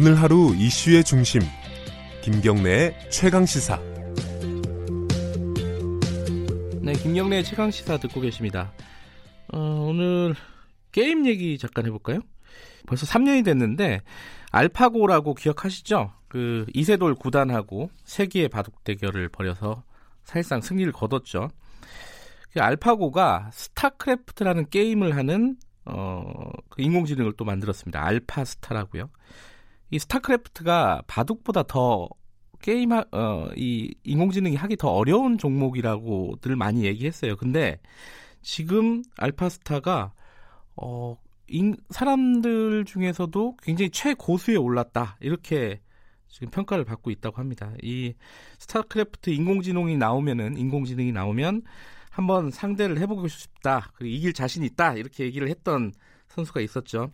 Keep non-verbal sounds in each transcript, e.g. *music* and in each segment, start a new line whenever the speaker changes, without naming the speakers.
오늘 하루 이슈의 중심 김경래의 최강 시사.
네, 김경래의 최강 시사 듣고 계십니다. 어, 오늘 게임 얘기 잠깐 해볼까요? 벌써 3년이 됐는데 알파고라고 기억하시죠? 그 이세돌 구단하고 세기의 바둑 대결을 벌여서 사실상 승리를 거뒀죠. 그 알파고가 스타크래프트라는 게임을 하는 어, 그 인공지능을 또 만들었습니다. 알파스타라고요. 이 스타크래프트가 바둑보다 더 게임 하, 어, 이 인공지능이 하기 더 어려운 종목이라고들 많이 얘기했어요. 근데 지금 알파스타가 어, 인, 사람들 중에서도 굉장히 최고수에 올랐다. 이렇게 지금 평가를 받고 있다고 합니다. 이 스타크래프트 인공지능이 나오면은 인공지능이 나오면 한번 상대를 해보고 싶다. 그리고 이길 자신 있다. 이렇게 얘기를 했던 선수가 있었죠.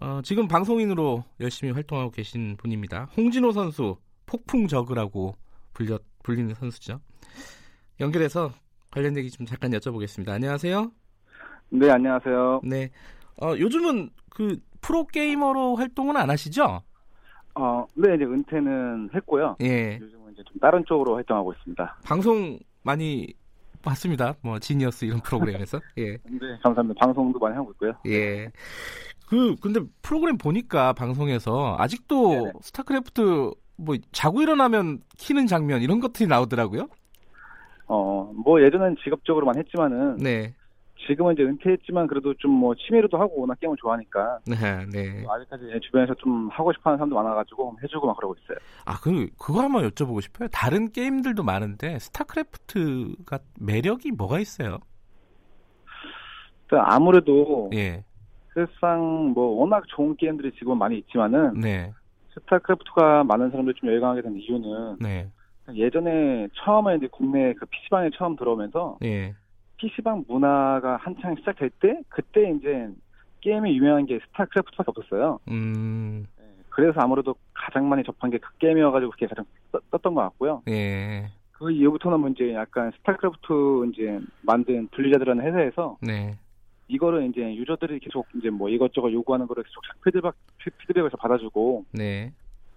어, 지금 방송인으로 열심히 활동하고 계신 분입니다. 홍진호 선수 폭풍 저그라고 불려 불리는 선수죠. 연결해서 관련 얘기 좀 잠깐 여쭤보겠습니다. 안녕하세요.
네, 안녕하세요.
네. 어, 요즘은 그 프로 게이머로 활동은 안 하시죠?
어, 네, 이제 은퇴는 했고요.
예.
요즘은 이제 좀 다른 쪽으로 활동하고 있습니다.
방송 많이 봤습니다. 뭐 지니어스 이런 프로그램에서. 예.
네, 감사합니다. 방송도 많이 하고 있고요.
예. 그 근데 프로그램 보니까 방송에서 아직도
네네.
스타크래프트 뭐 자고 일어나면 키는 장면 이런 것들이 나오더라고요.
어, 뭐 예전엔 직업적으로만 했지만은
네.
지금은 이제 은퇴했지만 그래도 좀 뭐 취미로도 하고 워낙 게임을 좋아하니까
네, 네.
뭐 아직까지 주변에서 좀 하고 싶어하는 사람도 많아가지고 해주고 막 그러고 있어요.
아, 그 그거 한번 여쭤보고 싶어요. 다른 게임들도 많은데 스타크래프트가 매력이 뭐가 있어요?
일단 아무래도
예.
사실상 뭐 워낙 좋은 게임들이 지금 은 많이 있지만은
네.
스타크래프트가 많은 사람들이 좀 열광하게 된 이유는
네.
예전에 처음에 이제 국내 그 PC방에 처음 들어오면서
예.
PC방 문화가 한창 시작될 때 그때 이제 게임이 유명한 게 스타크래프트밖에 없었어요.
음.
그래서 아무래도 가장 많이 접한 게 그 게임이어가지고 그게 가장 떴, 떴던 것 같고요.
예.
그 이후부터는 뭐 이제 약간 스타크래프트 이제 만든 분리자드라는 회사에서
네.
이거를 이제 유저들이 계속 이제 뭐 이것저것 요구하는 거를 계속 피드백 피드백을 받아주고
네.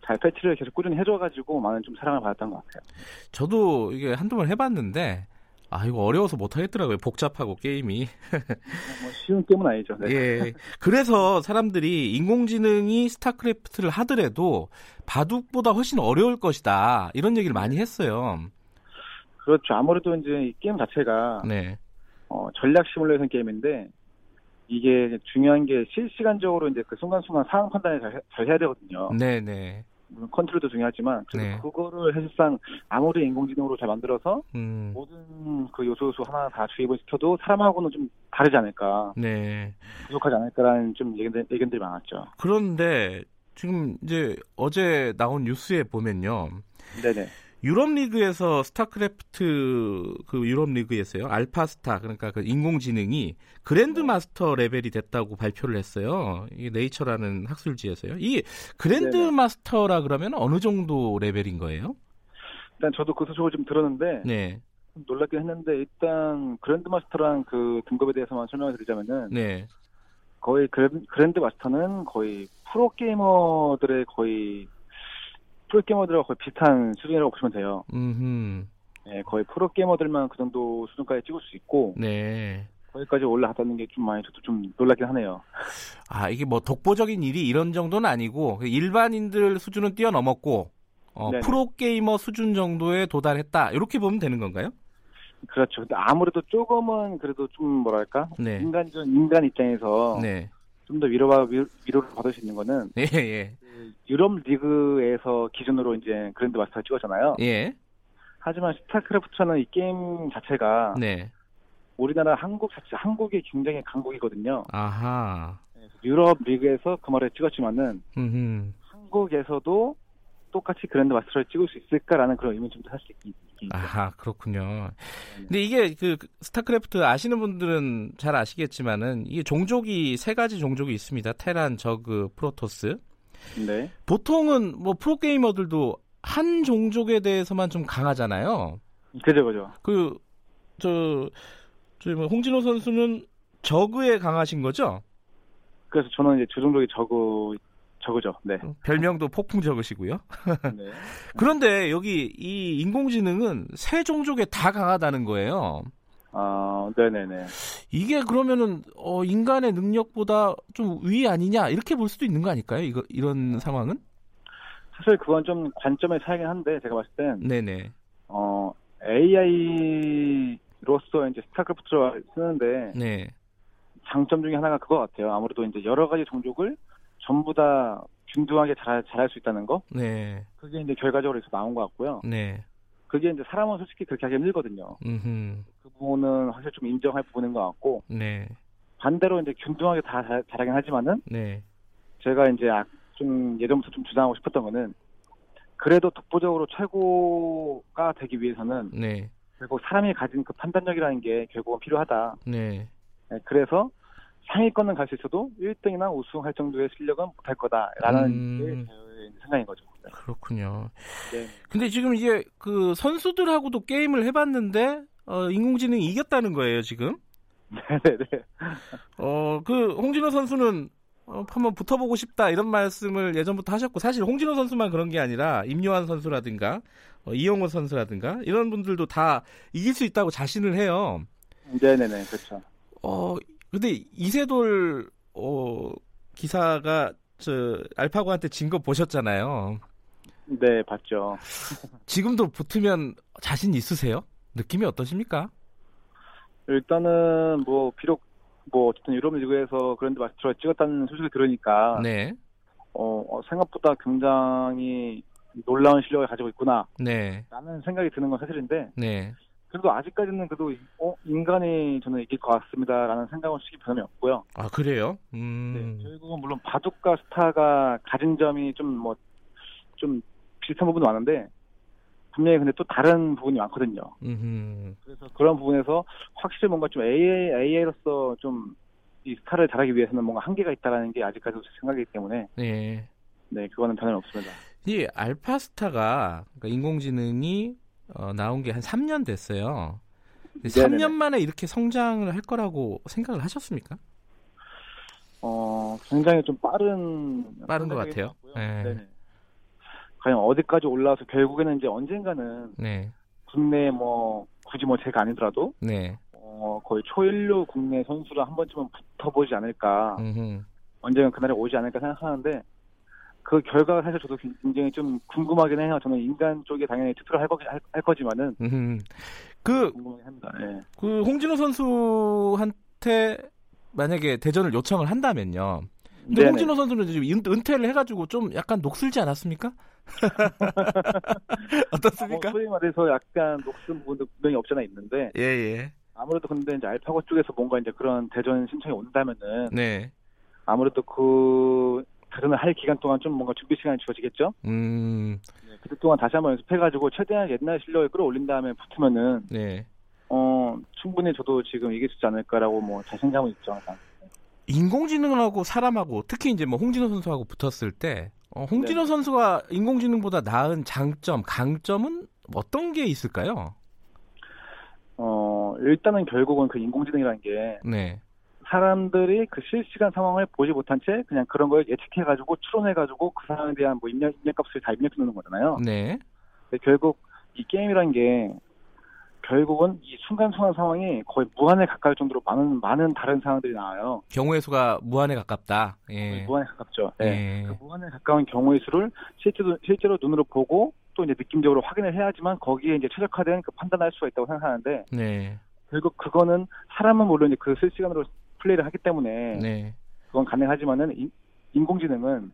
잘 패치를 계속 꾸준히 해줘가지고 많은 좀 사랑을 받았던 것 같아요.
저도 이게 한두 번 해봤는데 아 이거 어려워서 못 하겠더라고요. 복잡하고 게임이.
뭐 쉬운 게임은 아니죠. 네.
예. 그래서 사람들이 인공지능이 스타크래프트를 하더라도 바둑보다 훨씬 어려울 것이다. 이런 얘기를 많이 했어요.
그렇죠. 아무래도 이제 이 게임 자체가
네.
어, 전략 시뮬레이션 게임인데 이게 중요한 게 실시간적으로 이제 그 순간순간 상황 판단을 잘, 잘 해야 되거든요.
네, 네.
물론 컨트롤도 중요하지만
네.
그거를 사실상 아무리 인공지능으로 잘 만들어서
음.
모든 그 요소 요소 하나 다 주입을 시켜도 사람하고는 좀 다르지 않을까
네.
부족하지 않을까라는 좀 의견들, 의견들이 많았죠.
그런데 지금 이제 어제 나온 뉴스에 보면요.
네네.
유럽 리그에서 스타크래프트 그 유럽 리그에서요. 알파스타 그러니까 그 인공지능이 그랜드 마스터 레벨이 됐다고 발표를 했어요. 이게 네이처라는 학술지에서요. 이 그랜드
네네.
마스터라 그러면 어느 정도 레벨인 거예요?
일단 저도 그 소식을 좀 들었는데
네.
좀 놀랍긴 했는데 일단 그랜드 마스터란 그 등급에 대해서만 설명을 드리자면은
네.
거의 그랜- 그랜드마스터는 거의 프로 게이머들의 거의 프로 게이머들과 거의 비슷한 수준이라고 보시면 돼요.
음.
예, 거의 프로 게이머들만 그 정도 수준까지 찍을 수 있고
네.
거기까지 올라갔다는 게 좀 많이 저도 좀 놀랍긴 하네요.
아, 이게 뭐 독보적인 일이 이런 정도는 아니고 그 일반인들 수준은 뛰어넘었고 어,
네네.
프로 게이머 수준 정도에 도달했다. 이렇게 보면 되는 건가요?
그렇죠. 근데 아무래도 조금은 그래도 좀 뭐랄까
네.
인간적 인간 입장에서
네.
좀더 위로가 위- 위로를 받을 수 있는 거는
예, 예.
유럽 리그에서 기준으로 이제 그랜드 마스터를 찍었잖아요.
예.
하지만 스타크래프트는 이 게임 자체가
네.
우리나라 한국 자체 한국이 굉장히 강국이거든요.
아하.
유럽 리그에서 그 말을 찍었지만은
음.
한국에서도 똑같이 그랜드 마스터를 찍을 수 있을까라는 그런 의문이 좀 사실.
아하, 그렇군요. 근데 이게 그 스타크래프트 아시는 분들은 잘 아시겠지만은 이게 종족이 세 가지 종족이 있습니다. 테란, 저그, 프로토스.
네.
보통은 뭐 프로 게이머들도 한 종족에 대해서만 좀 강하잖아요.
그죠, 그죠.
그, 저, 저뭐 홍진호 선수는 저그에 강하신 거죠?
그래서 저는 이제 주종족이 저그 저그죠. 네.
별명도 폭풍 적으시고요. *laughs*
네.
그런데 여기 이 인공지능은 새 종족에 다 강하다는 거예요.
아, 네네네.
이게 그러면은 어, 인간의 능력보다 좀 위 아니냐 이렇게 볼 수도 있는 거 아닐까요? 이거 이런 상황은?
사실 그건 좀 관점의 차이긴 한데 제가 봤을 땐
네네.
어, AI로서 이제 스타크래프트를 쓰는데
네.
장점 중에 하나가 그거 같아요. 아무래도 이제 여러 가지 종족을 전부 다 균등하게 잘, 잘할 수 있다는 거?
네.
그게 이제 결과적으로 해서 나온 것 같고요.
네.
그게 이제 사람은 솔직히 그렇게 하기 힘들거든요.
음.
그 부분은 사실 좀 인정할 부분인 것 같고,
네.
반대로 이제 균등하게 다 잘, 잘하긴 하지만은,
네.
제가 이제 아- 좀 예전부터 좀 주장하고 싶었던 거는, 그래도 독보적으로 최고가 되기 위해서는
네.
결국 사람이 가진 그 판단력이라는 게 결국은 필요하다.
네.
네, 그래서 상위권은 갈 수 있어도 1등이나 우승할 정도의 실력은 못할 거다라는
음.
게 제 생각인 거죠. 네.
그렇군요.
네.
근데 지금 이게 그 선수들하고도 게임을 해봤는데 어, 인공지능이 이겼다는 거예요 지금.
네네네. *laughs*
어, 그 홍진호 선수는 어, 한번 붙어보고 싶다 이런 말씀을 예전부터 하셨고 사실 홍진호 선수만 그런 게 아니라 임요한 선수라든가 어, 이영호 선수라든가 이런 분들도 다 이길 수 있다고 자신을 해요.
네네네. 그렇죠.
어, 근데 이세돌 어, 기사가 저 알파고한테 진 거 보셨잖아요.
네, 봤죠.
지금도 붙으면 자신 있으세요? 느낌이 어떠십니까?
일단은 뭐 비록 뭐 어쨌든 유럽 리그에서 그랜드 마스터를 찍었다는 소식을 들으니까
네,
어, 어, 생각보다 굉장히 놀라운 실력을 가지고 있구나라는
네,
생각이 드는 건 사실인데
네,
그래도 아직까지는 그래도 어, 인간이 저는 이길 것 같습니다라는 생각은 솔직히 변함이 없고요.
아 그래요? 음,
네, 결국은 물론 바둑과 스타가 가진 점이 좀 뭐 좀 비슷한 부분도 많은데 분명히 근데 또 다른 부분이 많거든요.
음,
그래서 그런 부분에서 확실히 뭔가 좀 AA, AI로서 좀 이 스타를 잘하기 위해서는 뭔가 한계가 있다라는 게 아직까지도 제 생각이기 때문에
네.
네 그거는 변함이 없습니다.
이 알파스타가 그러니까 인공지능이 어, 나온 게 한 3년 됐어요. 근데
네네네.
3년 만에 이렇게 성장을 할 거라고 생각을 하셨습니까?
어 굉장히 좀 빠른
빠른 것
같아요.
네.
네네. 과연 어디까지 올라와서 결국에는 이제 언젠가는
네,
국내 뭐 굳이 뭐 제가 아니더라도
네,
어 거의 초일류 국내 선수랑 한 번쯤은 붙어보지 않을까
음흠.
언젠가 그날이 오지 않을까 생각하는데 그 결과가 사실 저도 굉장히 좀 궁금하긴 해요. 저는 인간 쪽에 당연히 투표를 할, 거, 할, 할 거지만은
음흠. 그.
예.
그 홍진호 선수한테 만약에 대전을 요청을 한다면요. 근데
네네.
홍진호 선수는 지금 은- 은퇴를 해가지고 좀 약간 녹슬지 않았습니까? *laughs* 어떻습니까?
뭐 소위 말해서 약간 녹슨 부분도 분명히 없잖아 있는데
예, 예.
아무래도 근데 이제 알파고 쪽에서 뭔가 이제 그런 대전 신청이 온다면은
네.
아무래도 그 대전을 할 기간 동안 좀 뭔가 준비 시간이 주어지겠죠.
음,
네, 그때 동안 다시 한번 연습해가지고 최대한 옛날 실력을 끌어올린 다음에 붙으면은
네.
어 충분히 저도 지금 이길 수 있지 않을까라고 뭐 자신감은 있죠. 항상.
인공지능하고 사람하고 특히 이제 뭐 홍진호 선수하고 붙었을 때 어, 홍진호
네.
선수가 인공지능보다 나은 장점, 강점은 어떤 게 있을까요?
어 일단은 결국은 그 인공지능이라는 게
네.
사람들이 그 실시간 상황을 보지 못한 채 그냥 그런 걸 예측해가지고 추론해가지고 그 상황에 대한 뭐 입력, 입력값을 다 입력해 놓는 거잖아요.
네.
결국 이 게임이란 게 결국은 이 순간순간 상황이 거의 무한에 가까울 정도로 많은 많은 다른 상황들이 나와요.
경우의 수가 무한에 가깝다. 예.
무한에 가깝죠. 네.
예.
그 무한에 가까운 경우의 수를 실제로 실제로 눈으로 보고 또 이제 느낌적으로 확인을 해야지만 거기에 이제 최적화된 그 판단할 수가 있다고 생각하는데
네.
결국 그거는 사람은 물론 이제 그 실시간으로 플레이를 하기 때문에
네.
그건 가능하지만은 인- 인공지능은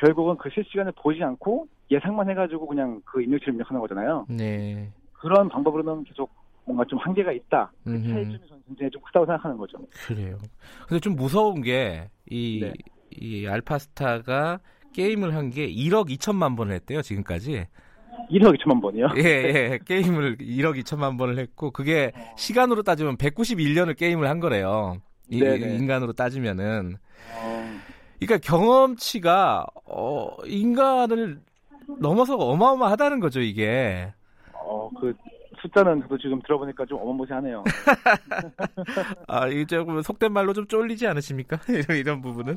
결국은 그 실시간을 보지 않고 예상만 해가지고 그냥 그 입력치를 입력하는 거잖아요.
네.
그런 방법으로는 계속 뭔가 좀 한계가 있다. 그. 차이점이 저는 굉장히 좀 크다고 생각하는 거죠.
그래요. 근데 좀 무서운 게, 이,
네.
이 알파스타가 게임을 한 게 1억 2천만 번을 했대요, 지금까지.
1억 2천만 번이요?
예, 예. 게임을 1억 2천만 번을 했고, 그게 시간으로 따지면 191년을 게임을 한 거래요. 이,
네네.
인간으로 따지면은.
어,
그러니까 경험치가, 어, 인간을 넘어서 어마어마하다는 거죠, 이게.
어, 그 숫자는 저도 지금 들어보니까 좀 어마무시하네요. *laughs*
아, 이게 조금 속된 말로 좀 쫄리지 않으십니까? *laughs* 이런, 이런 부분은?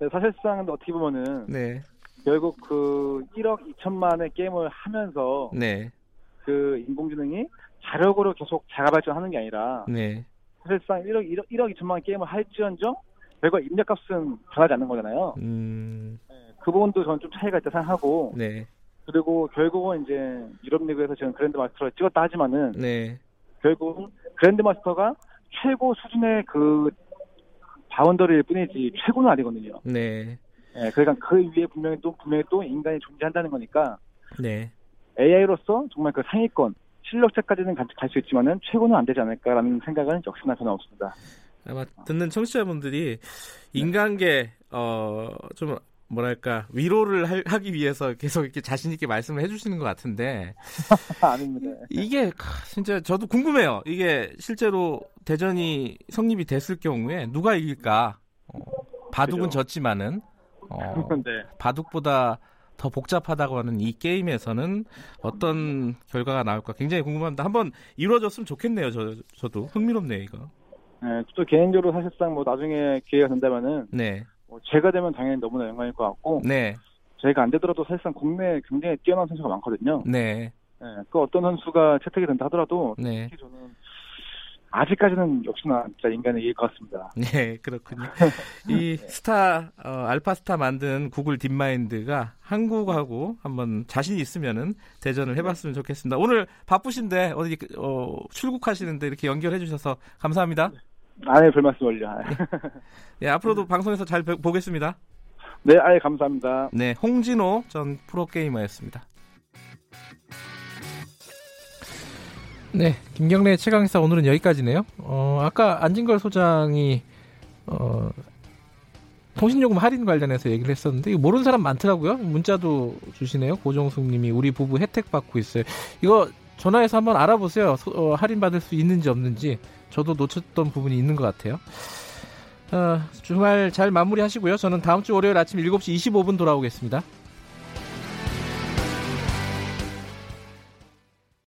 네, 사실상 어떻게 보면은
네,
결국 그 1억 2천만의 게임을 하면서
네,
그 인공지능이 자력으로 계속 자가 발전하는 게 아니라
네,
사실상 1억 1억, 1억 2천만 게임을 할지언정 결과 입력값은 변하지 않는 거잖아요.
음,
그 부분도 저는 좀 차이가 있다 생각하고
네,
그리고 결국은 이제 유럽 리그에서 지금 그랜드 마스터를 찍었다 하지만은
네,
결국은 그랜드 마스터가 최고 수준의 그 boundary일 뿐이지 최고는 아니거든요.
네,
예, 그러니까 그 위에 분명히 또 분명히 또 인간이 존재한다는 거니까
네.
AI로서 정말 그 상위권 실력자까지는 갈 수 있지만은 최고는 안 되지 않을까라는 생각은 역시나 저는 없습니다.
아마 듣는 청취자분들이 인간계 어 좀 뭐랄까 위로를 할- 하기 위해서 계속 이렇게 자신 있게 말씀을 해주시는 것 같은데 *laughs*
아닙니다.
이게 하, 진짜 저도 궁금해요. 이게 실제로 대전이 성립이 됐을 경우에 누가 이길까? 어, 바둑은
그죠.
졌지만은 어, *laughs*
네.
바둑보다 더 복잡하다고 하는 이 게임에서는 어떤 결과가 나올까 굉장히 궁금합니다. 한번 이루어졌으면 좋겠네요. 저 저도 흥미롭네요 이거.
예, 또 개인적으로 사실상 뭐 나중에 기회가 된다면은
네,
뭐 제가 되면 당연히 너무나 영광일 것 같고
네,
제가 안 되더라도 사실상 국내에 굉장히 뛰어난 선수가 많거든요.
네,
예, 그 어떤 선수가 채택이 된다 하더라도
네.
특히 저는 아직까지는 역시나 진짜 인간의 이길 것 같습니다.
네, 그렇군요. *laughs* 이 스타, 어, 알파스타 만든 구글 딥마인드가 한국하고 한번 자신 있으면은 대전을 해봤으면 좋겠습니다. 오늘 바쁘신데 어디 어, 출국하시는데 이렇게 연결해 주셔서 감사합니다.
아예 별 말씀 올려.
예, 앞으로도 방송에서 잘 보- 보겠습니다.
네, 아예 감사합니다.
네, 홍진호 전 프로게이머였습니다. 네, 김경래 최강사 오늘은 여기까지네요. 어, 아까 안진걸 소장이 어, 통신요금 할인 관련해서 얘기를 했었는데 모르는 사람 많더라고요. 문자도 주시네요. 고정숙님이 우리 부부 혜택 받고 있어요. 이거 전화해서 한번 알아보세요. 소- 어, 할인 받을 수 있는지 없는지 저도 놓쳤던 부분이 있는 것 같아요. 어, 주말 잘 마무리하시고요. 저는 다음 주 월요일 아침 7시 25분 돌아오겠습니다.